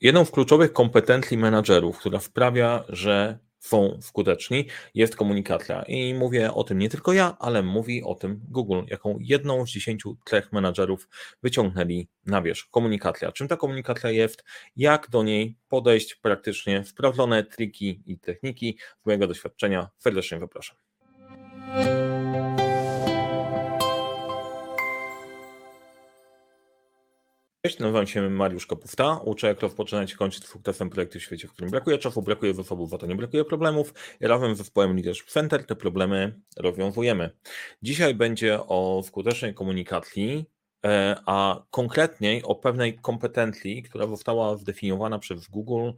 jedną z kluczowych kompetencji menadżerów, która sprawia, że są skuteczni, jest komunikacja. I mówię o tym nie tylko ja, ale mówi o tym Google, jaką jedną z dziesięciu trzech menadżerów wyciągnęli na wierzch. Komunikacja. Czym ta komunikacja jest? Jak do niej podejść praktycznie? Sprawdzone triki i techniki z mojego doświadczenia. Serdecznie zapraszam. Cześć, nazywam się Mariusz Kopówta. Uczę, jak rozpoczynać i kończyć sukcesem projekty w świecie, w którym brakuje czasu, brakuje zasobów, a to nie brakuje problemów. Razem z zespołem Leadership Center te problemy rozwiązujemy. Dzisiaj będzie o skutecznej komunikacji, e, a konkretniej o pewnej kompetencji, która została zdefiniowana przez Google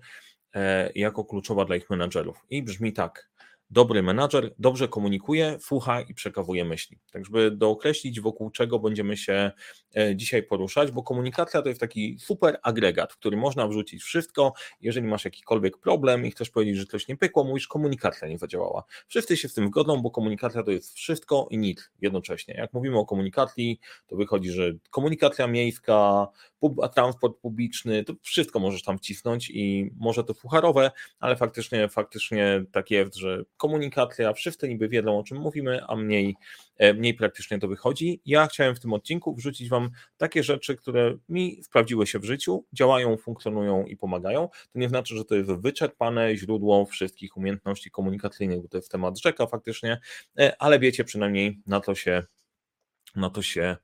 e, jako kluczowa dla ich menadżerów. I brzmi tak dobry menadżer dobrze komunikuje, słucha i przekazuje myśli. Tak, żeby dookreślić, wokół czego będziemy się e, dzisiaj poruszać, bo komunikacja to jest taki super agregat, w który można wrzucić wszystko. Jeżeli masz jakikolwiek problem i chcesz powiedzieć, że coś nie pykło, mówisz, komunikacja nie zadziałała. Wszyscy się z tym zgodzą, bo komunikacja to jest wszystko i nic jednocześnie. Jak mówimy o komunikacji, to wychodzi, że komunikacja miejska, transport publiczny, to wszystko możesz tam wcisnąć i może to fucharowe, ale faktycznie, faktycznie tak jest, że komunikacja, wszyscy niby wiedzą o czym mówimy, a mniej, e, mniej praktycznie to wychodzi. Ja chciałem w tym odcinku wrzucić Wam takie rzeczy, które mi sprawdziły się w życiu, działają, funkcjonują i pomagają. To nie znaczy, że to jest wyczerpane źródło wszystkich umiejętności komunikacyjnych, bo to jest temat rzeka faktycznie, e, ale wiecie przynajmniej na to się, na to się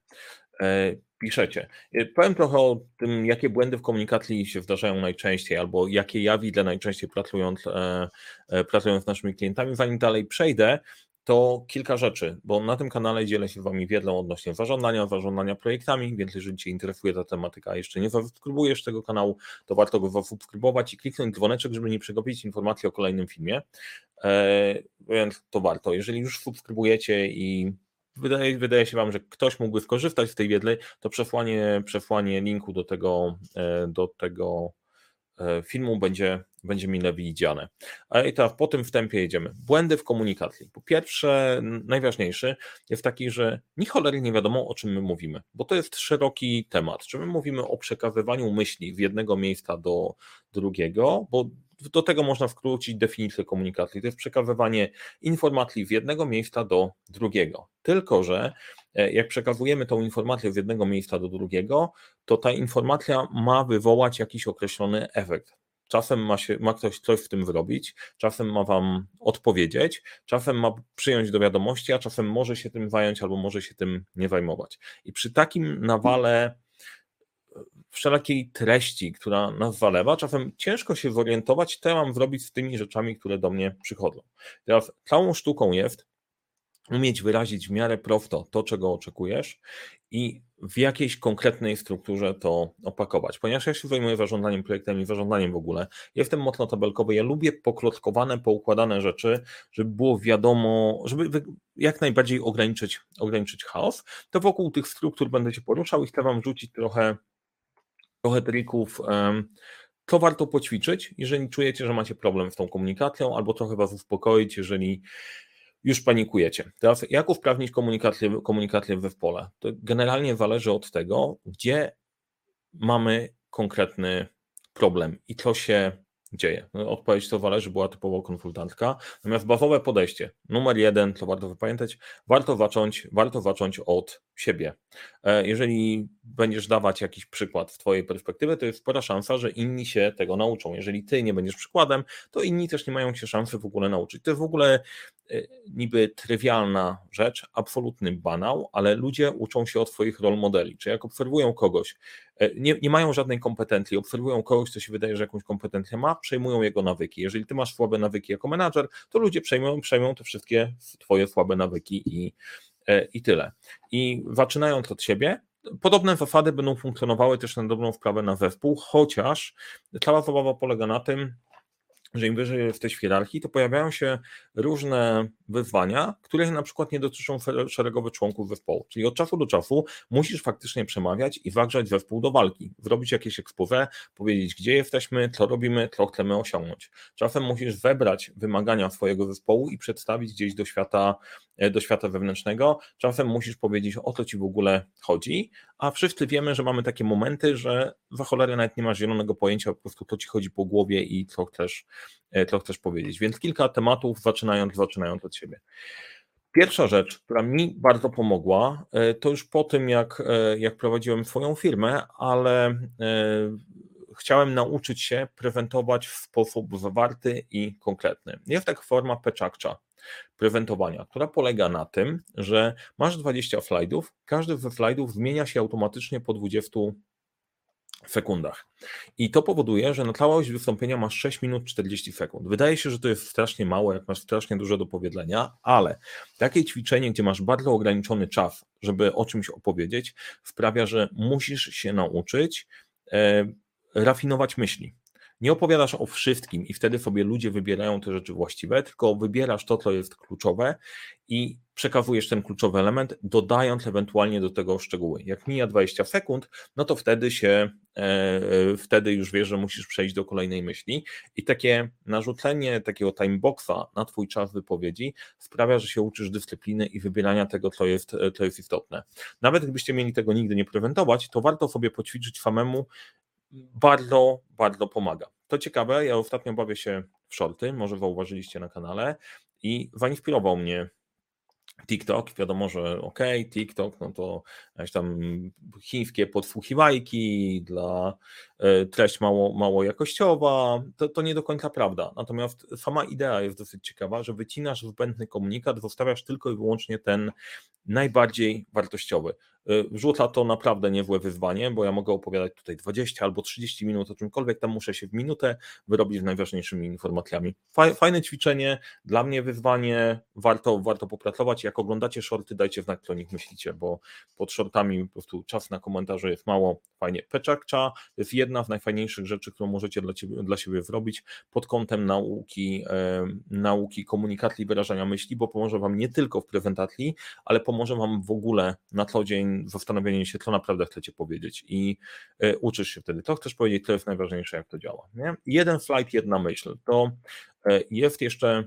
e, piszecie. Powiem trochę o tym, jakie błędy w komunikacji się zdarzają najczęściej, albo jakie ja widzę najczęściej pracując, e, e, pracując z naszymi klientami. Zanim dalej przejdę, to kilka rzeczy, bo na tym kanale dzielę się z Wami wiedzą odnośnie zarządzania, zarządzania projektami, więc jeżeli Cię interesuje ta tematyka, a jeszcze nie zasubskrybujesz tego kanału, to warto go zasubskrybować i kliknąć dzwoneczek, żeby nie przegapić informacji o kolejnym filmie, e, więc to warto. Jeżeli już subskrybujecie i wydaje, wydaje się Wam, że ktoś mógłby skorzystać z tej wiedzy, to przesłanie, przesłanie linku do tego, e, do tego e, filmu będzie, będzie mile widziane. I teraz po tym wstępie jedziemy. Błędy w komunikacji. Po pierwsze, najważniejszy jest taki, że ni cholery nie wiadomo, o czym my mówimy, bo to jest szeroki temat. Czy my mówimy o przekazywaniu myśli z jednego miejsca do drugiego, bo do tego można skrócić definicję komunikacji. To jest przekazywanie informacji z jednego miejsca do drugiego. Tylko, że e, jak przekazujemy tą informację z jednego miejsca do drugiego, to ta informacja ma wywołać jakiś określony efekt. Czasem ma, się, ma ktoś coś w tym zrobić, czasem ma Wam odpowiedzieć, czasem ma przyjąć do wiadomości, a czasem może się tym zająć albo może się tym nie zajmować. I przy takim nawale wszelakiej treści, która nas zalewa, czasem ciężko się zorientować, co ja mam zrobić z tymi rzeczami, które do mnie przychodzą. Teraz całą sztuką jest umieć wyrazić w miarę prosto to, czego oczekujesz i w jakiejś konkretnej strukturze to opakować. Ponieważ ja się zajmuję zarządzaniem projektem i zarządzaniem w ogóle, jestem mocno tabelkowy, ja lubię poklockowane, poukładane rzeczy, żeby było wiadomo, żeby jak najbardziej ograniczyć, ograniczyć chaos, to wokół tych struktur będę się poruszał i chcę Wam rzucić trochę trochę trików, co warto poćwiczyć, jeżeli czujecie, że macie problem z tą komunikacją, albo trochę Was uspokoić, jeżeli już panikujecie. Teraz jak usprawnić komunikację, komunikację w zespole? To generalnie zależy od tego, gdzie mamy konkretny problem i co się dzieje. No, odpowiedź to zależy, była typowo konsultantka. Natomiast bazowe podejście, numer jeden, co warto zapamiętać, warto zacząć, warto zacząć od siebie. E, jeżeli będziesz dawać jakiś przykład z Twojej perspektywy, to jest spora szansa, że inni się tego nauczą. Jeżeli Ty nie będziesz przykładem, to inni też nie mają się szansy w ogóle nauczyć. To jest w ogóle niby trywialna rzecz, absolutny banał, ale ludzie uczą się od swoich rol modeli. Czy jak obserwują kogoś, e, nie, nie mają żadnej kompetencji, obserwują kogoś, co się wydaje, że jakąś kompetencję ma, przejmują jego nawyki. Jeżeli Ty masz słabe nawyki jako menadżer, to ludzie przejmują, przejmują te wszystkie Twoje słabe nawyki i E, i tyle. I zaczynając od siebie, podobne zasady będą funkcjonowały też na dobrą sprawę na zespół, chociaż cała zabawa polega na tym, że im wyżej jesteś w hierarchii, to pojawiają się różne wyzwania, których na przykład nie dotyczą szeregowych członków zespołu. Czyli od czasu do czasu musisz faktycznie przemawiać i wagrzać zespół do walki, zrobić jakieś expose, powiedzieć gdzie jesteśmy, co robimy, co chcemy osiągnąć. Czasem musisz zebrać wymagania swojego zespołu i przedstawić gdzieś do świata, e, do świata wewnętrznego. Czasem musisz powiedzieć o co ci w ogóle chodzi, a wszyscy wiemy, że mamy takie momenty, że za cholerę nawet nie masz zielonego pojęcia po prostu to ci chodzi po głowie i co chcesz, e, co chcesz powiedzieć. Więc kilka tematów, zaczynając, zaczynając od siebie. Pierwsza rzecz, która mi bardzo pomogła, e, to już po tym, jak, e, jak prowadziłem swoją firmę, ale chciałem nauczyć się prezentować w sposób zawarty i konkretny. Jest taka forma peczakcza prezentowania, która polega na tym, że masz 20 slajdów, każdy ze slajdów zmienia się automatycznie po 20 sekundach. I to powoduje, że na całość wystąpienia masz 6 minut 40 sekund. Wydaje się, że to jest strasznie mało, jak masz strasznie dużo do powiedzenia, ale takie ćwiczenie, gdzie masz bardzo ograniczony czas, żeby o czymś opowiedzieć, sprawia, że musisz się nauczyć e, rafinować myśli. Nie opowiadasz o wszystkim i wtedy sobie ludzie wybierają te rzeczy właściwe, tylko wybierasz to, co jest kluczowe i przekazujesz ten kluczowy element, dodając ewentualnie do tego szczegóły. Jak mija 20 sekund, no to wtedy się, e, e, wtedy już wiesz, że musisz przejść do kolejnej myśli i takie narzucenie takiego timeboxa na twój czas wypowiedzi sprawia, że się uczysz dyscypliny i wybierania tego, co jest, co jest istotne. Nawet gdybyście mieli tego nigdy nie prezentować, to warto sobie poćwiczyć samemu, bardzo, bardzo pomaga. To ciekawe, ja ostatnio bawię się w shorty, może zauważyliście na kanale i zainspirował mnie TikTok, wiadomo, że ok, TikTok, no to jakieś tam chińskie podsłuchiwajki dla e, treść mało, mało jakościowa, to, to nie do końca prawda. Natomiast sama idea jest dosyć ciekawa, że wycinasz zbędny komunikat, zostawiasz tylko i wyłącznie ten najbardziej wartościowy. Y, Rzuca to naprawdę niezłe wyzwanie, bo ja mogę opowiadać tutaj 20 albo 30 minut o czymkolwiek, tam muszę się w minutę wyrobić z najważniejszymi informacjami. Fajne ćwiczenie, dla mnie wyzwanie, warto, warto popracować. Jak oglądacie shorty, dajcie znak, co o nich myślicie, bo pod shortami po prostu czas na komentarze jest mało. Fajnie. Peczakcza jest jedna z najfajniejszych rzeczy, którą możecie dla, ciebie, dla siebie zrobić pod kątem nauki, e, nauki komunikacji i wyrażania myśli, bo pomoże Wam nie tylko w prezentacji, ale pomoże Wam w ogóle na co dzień zastanowienie się, co naprawdę chcecie powiedzieć i y, uczysz się wtedy, co chcesz powiedzieć, to jest najważniejsze, jak to działa. Nie? Jeden flight, jedna myśl. To y, jest jeszcze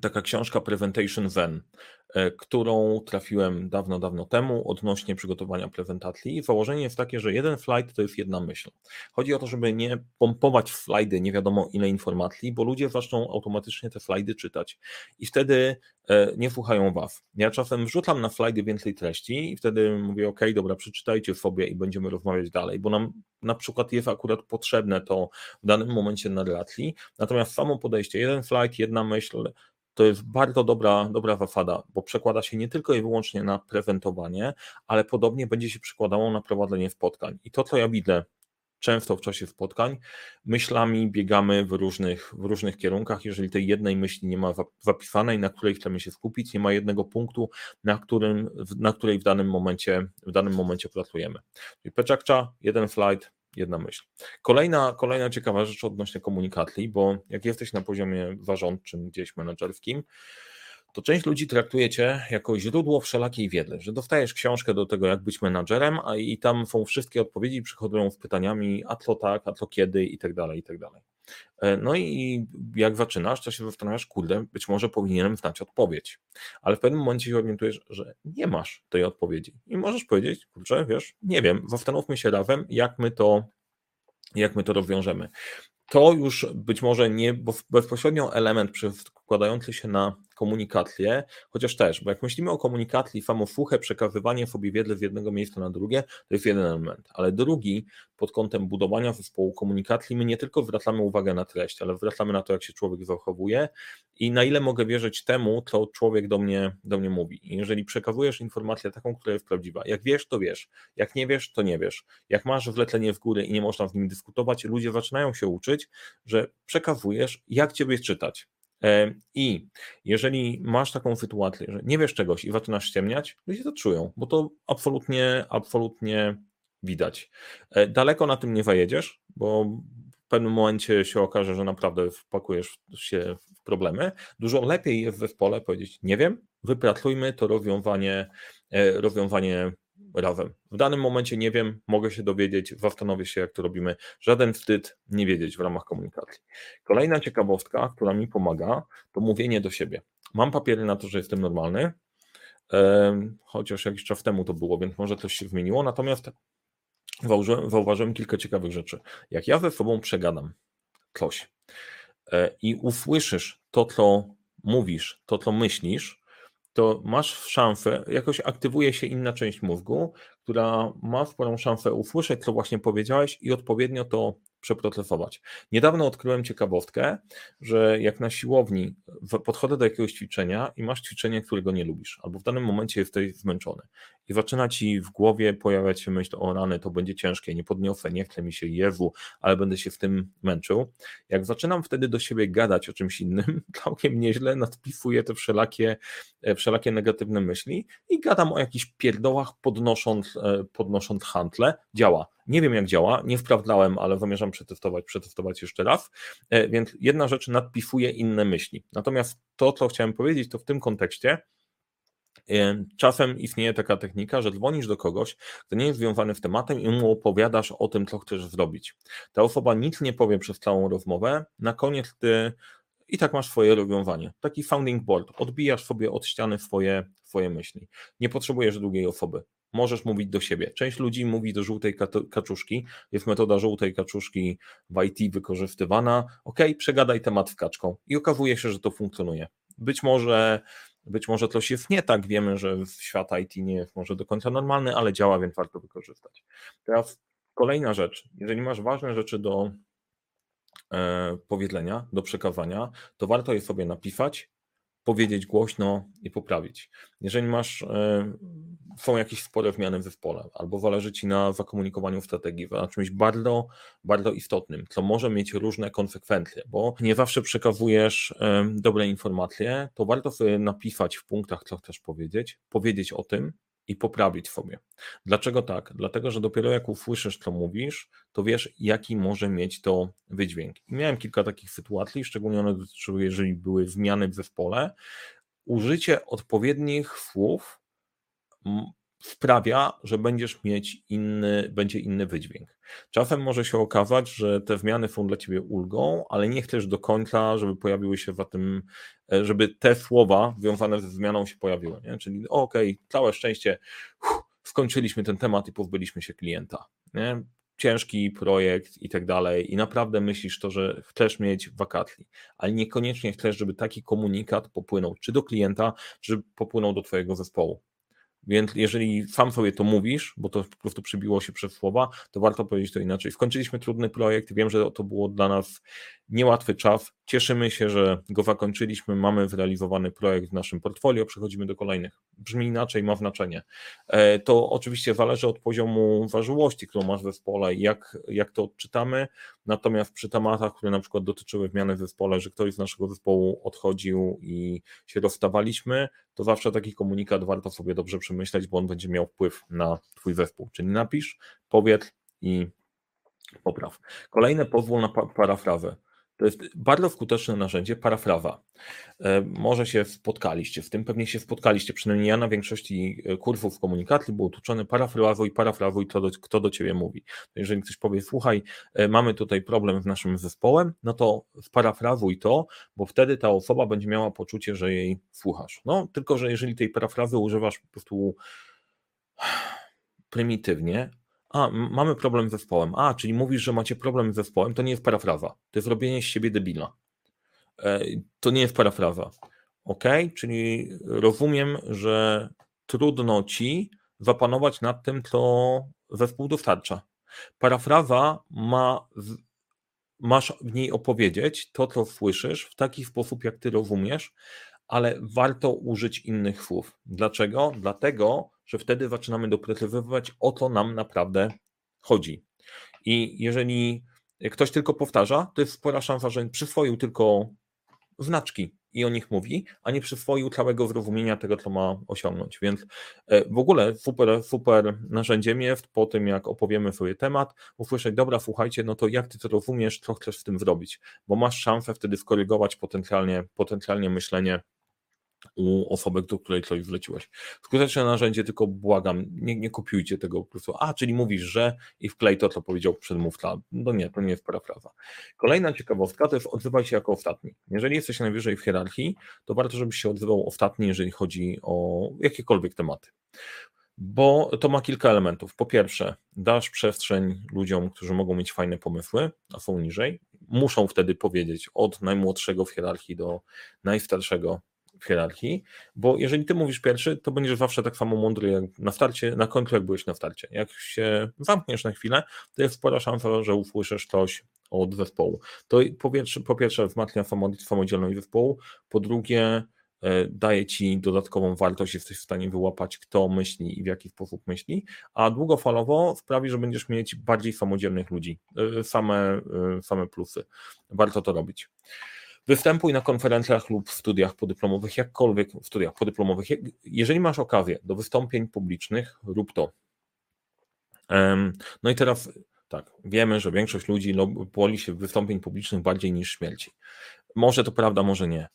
taka książka Presentation Zen, e, którą trafiłem dawno, dawno temu odnośnie przygotowania prezentacji. Założenie jest takie, że jeden slajd to jest jedna myśl. Chodzi o to, żeby nie pompować w slajdy nie wiadomo ile informacji, bo ludzie zaczną automatycznie te slajdy czytać i wtedy e, nie słuchają was. Ja czasem wrzucam na slajdy więcej treści i wtedy mówię, ok, dobra, przeczytajcie sobie i będziemy rozmawiać dalej, bo nam na przykład jest akurat potrzebne to w danym momencie narracji, natomiast samo podejście, jeden slajd, jedna myśl, to jest bardzo dobra, dobra zasada, bo przekłada się nie tylko i wyłącznie na prezentowanie, ale podobnie będzie się przekładało na prowadzenie spotkań. I to, co ja widzę często w czasie spotkań, myślami biegamy w różnych, w różnych kierunkach. Jeżeli tej jednej myśli nie ma zapisanej, na której chcemy się skupić, nie ma jednego punktu, na, którym, na której w danym momencie, w danym momencie pracujemy. Czyli peczakcza, jeden slajd, jedna myśl. Kolejna, kolejna ciekawa rzecz odnośnie komunikacji, bo jak jesteś na poziomie zarządczym, gdzieś menedżerskim, to część ludzi traktuje cię jako źródło wszelakiej wiedzy, że dostajesz książkę do tego, jak być menadżerem, a i tam są wszystkie odpowiedzi, przychodzą z pytaniami, a co tak, a co kiedy i tak dalej, i tak dalej. E, no i jak zaczynasz, to się zastanawiasz, kurde, być może powinienem znać odpowiedź. Ale w pewnym momencie się orientujesz, że nie masz tej odpowiedzi. I możesz powiedzieć, kurczę, wiesz, nie wiem, zastanówmy się razem, jak my to, jak my to rozwiążemy. To już być może nie bezpośrednio element przekładający się na komunikację, chociaż też, bo jak myślimy o komunikacji, samo fuchę, przekazywanie sobie wiedzy z jednego miejsca na drugie, to jest jeden element, ale drugi pod kątem budowania zespołu komunikacji, my nie tylko zwracamy uwagę na treść, ale zwracamy na to, jak się człowiek zachowuje i na ile mogę wierzyć temu, co człowiek do mnie, do mnie mówi. I jeżeli przekazujesz informację taką, która jest prawdziwa, jak wiesz, to wiesz, jak nie wiesz, to nie wiesz. Jak masz wlecenie w górę i nie można z nimi dyskutować, ludzie zaczynają się uczyć, że przekazujesz, jak ciebie czytać. E, I jeżeli masz taką sytuację, że nie wiesz czegoś i zaczynasz ściemniać, ludzie to czują, bo to absolutnie, absolutnie widać. E, daleko na tym nie zajedziesz, bo w pewnym momencie się okaże, że naprawdę wpakujesz się w problemy. Dużo lepiej jest w zespole powiedzieć, nie wiem, wypracujmy to rozwiązanie, e, rozwiązanie razem. W danym momencie nie wiem, mogę się dowiedzieć, zastanowię się, jak to robimy. Żaden wstyd nie wiedzieć w ramach komunikacji. Kolejna ciekawostka, która mi pomaga, to mówienie do siebie. Mam papiery na to, że jestem normalny, chociaż jakiś czas temu to było, więc może coś się zmieniło. Natomiast zauważyłem kilka ciekawych rzeczy. Jak ja ze sobą przegadam coś e, i usłyszysz to, co mówisz, to, co myślisz, to masz szansę, jakoś aktywuje się inna część mózgu, która ma sporą szansę usłyszeć, co właśnie powiedziałeś i odpowiednio to przeprocesować. Niedawno odkryłem ciekawostkę, że jak na siłowni podchodzę do jakiegoś ćwiczenia i masz ćwiczenie, którego nie lubisz, albo w danym momencie jesteś zmęczony i zaczyna ci w głowie pojawiać się myśl, o rany, to będzie ciężkie, nie podniosę, nie chce mi się Jezu, ale będę się w tym męczył. Jak zaczynam wtedy do siebie gadać o czymś innym, całkiem nieźle nadpisuję te wszelakie, e, wszelakie negatywne myśli i gadam o jakichś pierdołach podnosząc, e, podnosząc hantle. Działa. Nie wiem jak działa, nie sprawdzałem, ale zamierzam przetestować, przetestować jeszcze raz. E, więc jedna rzecz nadpisuje inne myśli. Natomiast to, co chciałem powiedzieć, to w tym kontekście Czasem istnieje taka technika, że dzwonisz do kogoś, kto nie jest związany z tematem i mu opowiadasz o tym, co chcesz zrobić. Ta osoba nic nie powie przez całą rozmowę, na koniec ty i tak masz swoje rozwiązanie. Taki founding board. Odbijasz sobie od ściany swoje, swoje myśli. Nie potrzebujesz drugiej osoby. Możesz mówić do siebie. Część ludzi mówi do żółtej kaczuszki. Jest metoda żółtej kaczuszki w IT wykorzystywana. Ok, przegadaj temat w kaczką. I okazuje się, że to funkcjonuje. Być może być może coś jest nie tak, wiemy, że świat IT nie jest może do końca normalny, ale działa, więc warto wykorzystać. Teraz kolejna rzecz. Jeżeli masz ważne rzeczy do e, powiedzenia, do przekazania, to warto je sobie napisać, powiedzieć głośno i poprawić. Jeżeli masz, e, są jakieś spore zmiany w zespole, albo zależy Ci na zakomunikowaniu strategii, na czymś bardzo, bardzo istotnym, co może mieć różne konsekwencje, bo nie zawsze przekazujesz e, dobre informacje, to warto sobie napisać w punktach, co chcesz powiedzieć, powiedzieć o tym, i poprawić sobie. Dlaczego tak? Dlatego, że dopiero jak usłyszysz, co mówisz, to wiesz, jaki może mieć to wydźwięk. I miałem kilka takich sytuacji, szczególnie one dotyczyły, jeżeli były zmiany w zespole. Użycie odpowiednich słów sprawia, że będziesz mieć inny, będzie inny wydźwięk. Czasem może się okazać, że te zmiany są dla ciebie ulgą, ale nie chcesz do końca, żeby pojawiły się w tym, e, żeby te słowa związane ze zmianą się pojawiły. Nie? Czyli okej, okay, całe szczęście, skończyliśmy ten temat i pozbyliśmy się klienta. Nie? ciężki projekt i tak dalej, i naprawdę myślisz to, że chcesz mieć wakacji, ale niekoniecznie chcesz, żeby taki komunikat popłynął czy do klienta, czy popłynął do Twojego zespołu. Więc jeżeli sam sobie to mówisz, bo to po prostu przybiło się przez słowa, to warto powiedzieć to inaczej. Skończyliśmy trudny projekt, wiem, że to było dla nas niełatwy czas. Cieszymy się, że go zakończyliśmy, mamy zrealizowany projekt w naszym portfolio, przechodzimy do kolejnych. Brzmi inaczej, ma znaczenie. E, to oczywiście zależy od poziomu ważyłości, którą masz w zespole i jak, jak to odczytamy. Natomiast przy tematach, które na przykład dotyczyły zmiany w zespole, że ktoś z naszego zespołu odchodził i się rozstawaliśmy, to zawsze taki komunikat warto sobie dobrze przemyśleć, bo on będzie miał wpływ na Twój zespół. Czyli napisz, powiedz i popraw. Kolejne pozwól na parafrazę. To jest bardzo skuteczne narzędzie, parafraza. E, może się spotkaliście z tym, pewnie się spotkaliście, przynajmniej ja na większości e, kursów komunikacji był uczony parafrazuj, parafrazuj, kto do, kto do ciebie mówi. Jeżeli ktoś powie, słuchaj, e, mamy tutaj problem z naszym zespołem, no to sparafrazuj to, bo wtedy ta osoba będzie miała poczucie, że jej słuchasz. No, tylko, że jeżeli tej parafrazy używasz po prostu prymitywnie, a, mamy problem z zespołem. A, czyli mówisz, że macie problem z zespołem, to nie jest parafraza. To jest robienie z siebie debila. E, to nie jest parafraza. Ok? Czyli rozumiem, że trudno ci zapanować nad tym, co zespół dostarcza. Parafraza ma, masz w niej opowiedzieć to, co słyszysz, w taki sposób, jak ty rozumiesz, ale warto użyć innych słów. Dlaczego? Dlatego, że wtedy zaczynamy doprecyzować, o co nam naprawdę chodzi. I jeżeli ktoś tylko powtarza, to jest spora szansa, że przyswoił tylko znaczki i o nich mówi, a nie przyswoił całego zrozumienia tego, co ma osiągnąć. Więc e, w ogóle super, super narzędziem jest po tym, jak opowiemy sobie temat, usłyszeć, dobra, słuchajcie, no to jak ty to rozumiesz, co chcesz z tym zrobić, bo masz szansę wtedy skorygować potencjalnie, potencjalnie myślenie u osoby, do której coś zleciłeś. Skuteczne narzędzie, tylko błagam, nie, nie kopiujcie tego po prostu, a, czyli mówisz, że i wklej to, co powiedział przedmówca. No nie, to nie jest parafraza. Kolejna ciekawostka to jest odzywaj się jako ostatni. Jeżeli jesteś najwyżej w hierarchii, to warto, żebyś się odzywał ostatni, jeżeli chodzi o jakiekolwiek tematy. Bo to ma kilka elementów. Po pierwsze, dasz przestrzeń ludziom, którzy mogą mieć fajne pomysły, a są niżej. Muszą wtedy powiedzieć od najmłodszego w hierarchii do najstarszego hierarchii, bo jeżeli ty mówisz pierwszy, to będziesz zawsze tak samo mądry jak na starcie, na końcu jak byłeś na starcie. Jak się zamkniesz na chwilę, to jest spora szansa, że usłyszysz coś od zespołu. To po pierwsze, po pierwsze wzmacnia samodzielność zespołu, po drugie e, daje ci dodatkową wartość, jesteś w stanie wyłapać, kto myśli i w jaki sposób myśli, a długofalowo sprawi, że będziesz mieć bardziej samodzielnych ludzi. E, same, e, same plusy. Warto to robić. Występuj na konferencjach lub studiach podyplomowych, jakkolwiek w studiach podyplomowych. Jeżeli masz okazję do wystąpień publicznych, rób to. No i teraz tak, wiemy, że większość ludzi boli się wystąpień publicznych bardziej niż śmierci. Może to prawda, może nie,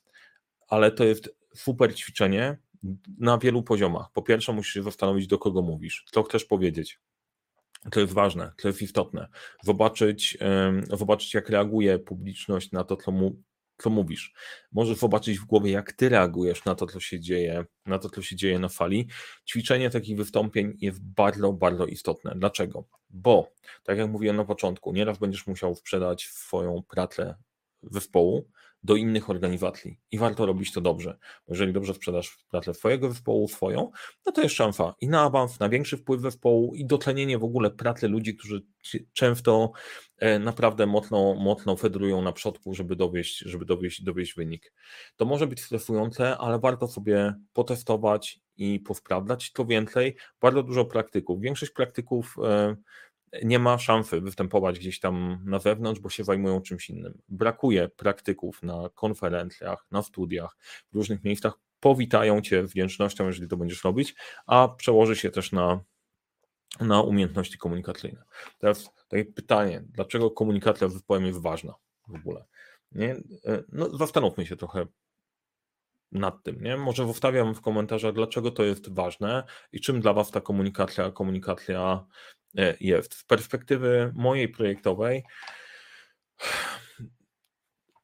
ale to jest super ćwiczenie na wielu poziomach. Po pierwsze, musisz się zastanowić, do kogo mówisz, co chcesz powiedzieć. To jest ważne, to jest istotne. Zobaczyć, zobaczyć jak reaguje publiczność na to, co mu co mówisz. Możesz zobaczyć w głowie, jak ty reagujesz na to, co się dzieje, na to, co się dzieje na fali. Ćwiczenie takich wystąpień jest bardzo, bardzo istotne. Dlaczego? Bo, tak jak mówiłem na początku, nieraz będziesz musiał sprzedać swoją pracę zespołu, do innych organizacji i warto robić to dobrze. Jeżeli dobrze sprzedasz pracę swojego zespołu, swoją, no to jest szansa i na awans, na większy wpływ zespołu i docenienie w ogóle pracy ludzi, którzy często e, naprawdę mocno, mocno federują na przodku, żeby dowieść, żeby dowieść, dowieść wynik. To może być stresujące, ale warto sobie potestować i posprawdzać. To więcej, bardzo dużo praktyków. Większość praktyków e, nie ma szansy występować gdzieś tam na zewnątrz, bo się zajmują czymś innym. Brakuje praktyków na konferencjach, na studiach, w różnych miejscach. Powitają cię wdzięcznością, jeżeli to będziesz robić, a przełoży się też na, na umiejętności komunikacyjne. Teraz takie pytanie, dlaczego komunikacja w zespołem jest ważna w ogóle? Nie? E, no, zastanówmy się trochę nad tym. Nie? Może wstawiam w komentarzach, dlaczego to jest ważne i czym dla Was ta komunikacja, komunikacja E, jest. Z perspektywy mojej projektowej,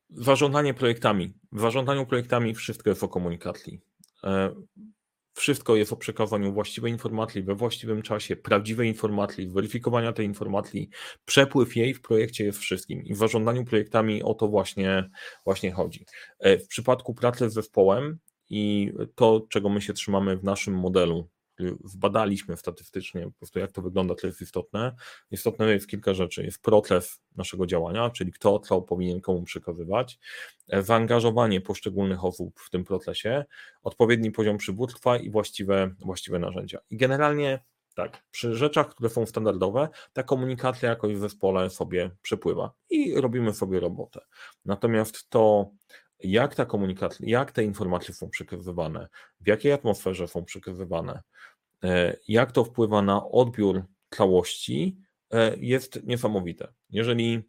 zarządzanie projektami. W zarządzaniu projektami wszystko jest o komunikacji. Wszystko jest o przekazaniu właściwej informacji we właściwym czasie, prawdziwej informacji, weryfikowania tej informacji, przepływ jej w projekcie jest wszystkim. I w zarządzaniu projektami o to właśnie, właśnie chodzi. E, w przypadku pracy z zespołem i to, czego my się trzymamy w naszym modelu zbadaliśmy statystycznie po prostu jak to wygląda, to jest istotne. Istotne jest kilka rzeczy. Jest proces naszego działania, czyli kto co powinien komu przekazywać, zaangażowanie poszczególnych osób w tym procesie, odpowiedni poziom przywództwa i właściwe, właściwe narzędzia. I generalnie tak, przy rzeczach, które są standardowe, ta komunikacja jakoś w zespole sobie przepływa i robimy sobie robotę. Natomiast to, jak ta komunikacja, jak te informacje są przekazywane, w jakiej atmosferze są przekazywane, e, jak to wpływa na odbiór całości, e, jest niesamowite. Jeżeli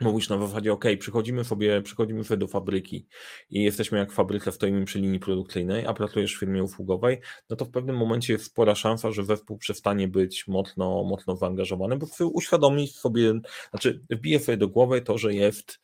mówisz na zasadzie, OK, przychodzimy sobie, przychodzimy sobie do fabryki i jesteśmy jak fabryka, stoimy przy linii produkcyjnej, a pracujesz w firmie usługowej, no to w pewnym momencie jest spora szansa, że zespół przestanie być mocno, mocno zaangażowany, bo uświadomić sobie, znaczy wbije sobie do głowy to, że jest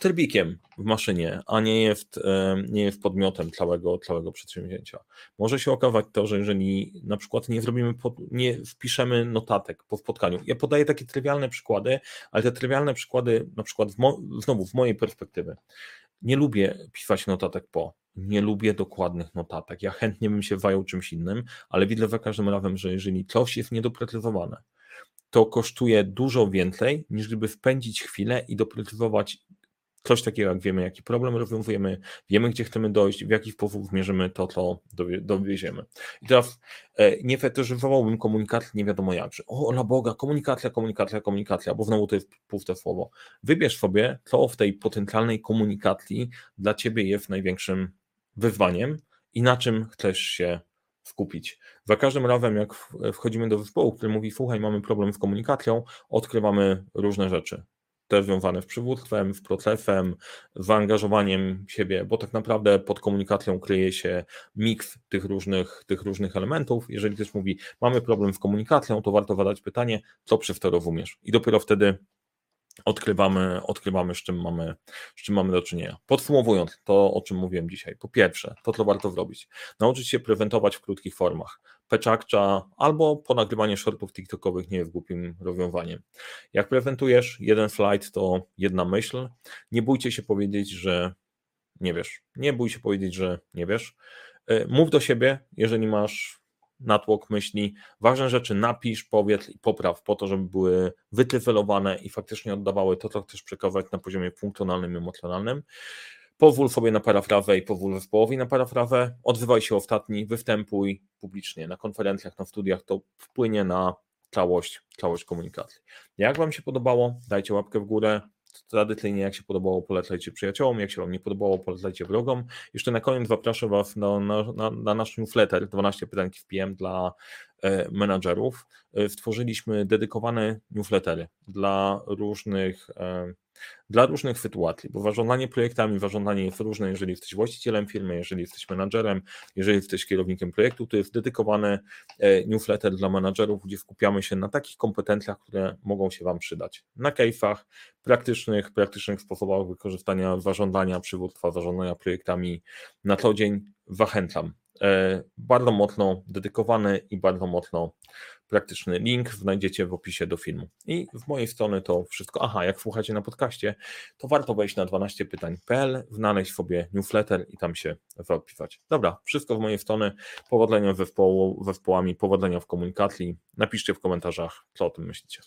trybikiem w maszynie, a nie jest, nie jest podmiotem całego, całego przedsięwzięcia. Może się okazać to, że jeżeli na przykład nie zrobimy, nie wpiszemy notatek po spotkaniu. Ja podaję takie trywialne przykłady, ale te trywialne przykłady, na przykład w znowu z mojej perspektywy, nie lubię pisać notatek po. Nie lubię dokładnych notatek. Ja chętnie bym się zajął czymś innym, ale widzę za każdym razem, że jeżeli coś jest niedoprecyzowane, to kosztuje dużo więcej, niż gdyby wpędzić chwilę i doprecyzować Coś takiego, jak wiemy, jaki problem rozwiązujemy, wiemy, gdzie chcemy dojść, w jaki sposób mierzymy to, co dowieziemy. I teraz e, nie fetyszyzowałbym komunikacji nie wiadomo jak, że o, na Boga, komunikacja, komunikacja, komunikacja, bo znowu to jest puste słowo. Wybierz sobie, co w tej potencjalnej komunikacji dla ciebie jest największym wyzwaniem i na czym chcesz się skupić. Za każdym razem, jak wchodzimy do zespołu, który mówi, słuchaj, mamy problem z komunikacją, odkrywamy różne rzeczy te związane z przywództwem, z procesem, z zaangażowaniem siebie, bo tak naprawdę pod komunikacją kryje się miks tych różnych, tych różnych elementów. Jeżeli ktoś mówi, mamy problem z komunikacją, to warto zadać pytanie, co przez to rozumiesz? I dopiero wtedy odkrywamy, odkrywamy z, czym mamy, z czym mamy do czynienia. Podsumowując to, o czym mówiłem dzisiaj, po pierwsze, to co warto zrobić, nauczyć się prezentować w krótkich formach. Peczakcza albo ponagrywanie shortów TikTokowych nie jest głupim rozwiązaniem. Jak prezentujesz jeden slajd, to jedna myśl. Nie bójcie się powiedzieć, że nie wiesz. Nie bój się powiedzieć, że nie wiesz. E, mów do siebie, jeżeli masz natłok myśli, ważne rzeczy napisz, powiedz i popraw po to, żeby były wytyfelowane i faktycznie oddawały to, co chcesz przekazać na poziomie funkcjonalnym i emocjonalnym. Pozwól sobie na parafrazę i pozwól zespołowi na parafrazę, odzywaj się ostatni, występuj publicznie na konferencjach, na studiach, to wpłynie na całość, całość komunikacji. Jak Wam się podobało, dajcie łapkę w górę, tradycyjnie jak się podobało, polecajcie przyjaciołom, jak się Wam nie podobało, polecajcie wrogom. Jeszcze na koniec zapraszam Was na, na, na, na nasz newsletter 12 pytań w PM dla e, menadżerów. E, stworzyliśmy dedykowane newslettery dla różnych e, dla różnych sytuacji, bo zarządzanie projektami, zarządzanie jest różne, jeżeli jesteś właścicielem firmy, jeżeli jesteś menadżerem, jeżeli jesteś kierownikiem projektu, to jest dedykowany e, newsletter dla menadżerów, gdzie skupiamy się na takich kompetencjach, które mogą się Wam przydać. Na case'ach, praktycznych, praktycznych sposobach wykorzystania zarządzania, przywództwa, zarządzania projektami na co dzień. Zachęcam. E, bardzo mocno dedykowany i bardzo mocno praktyczny link znajdziecie w opisie do filmu. I w mojej strony to wszystko. Aha, jak słuchacie na podcaście, to warto wejść na 12pytań.pl, znaleźć sobie newsletter i tam się zapisać. Dobra, wszystko w mojej strony. Powodzenia we zespołami, powodzenia w komunikacji. Napiszcie w komentarzach, co o tym myślicie.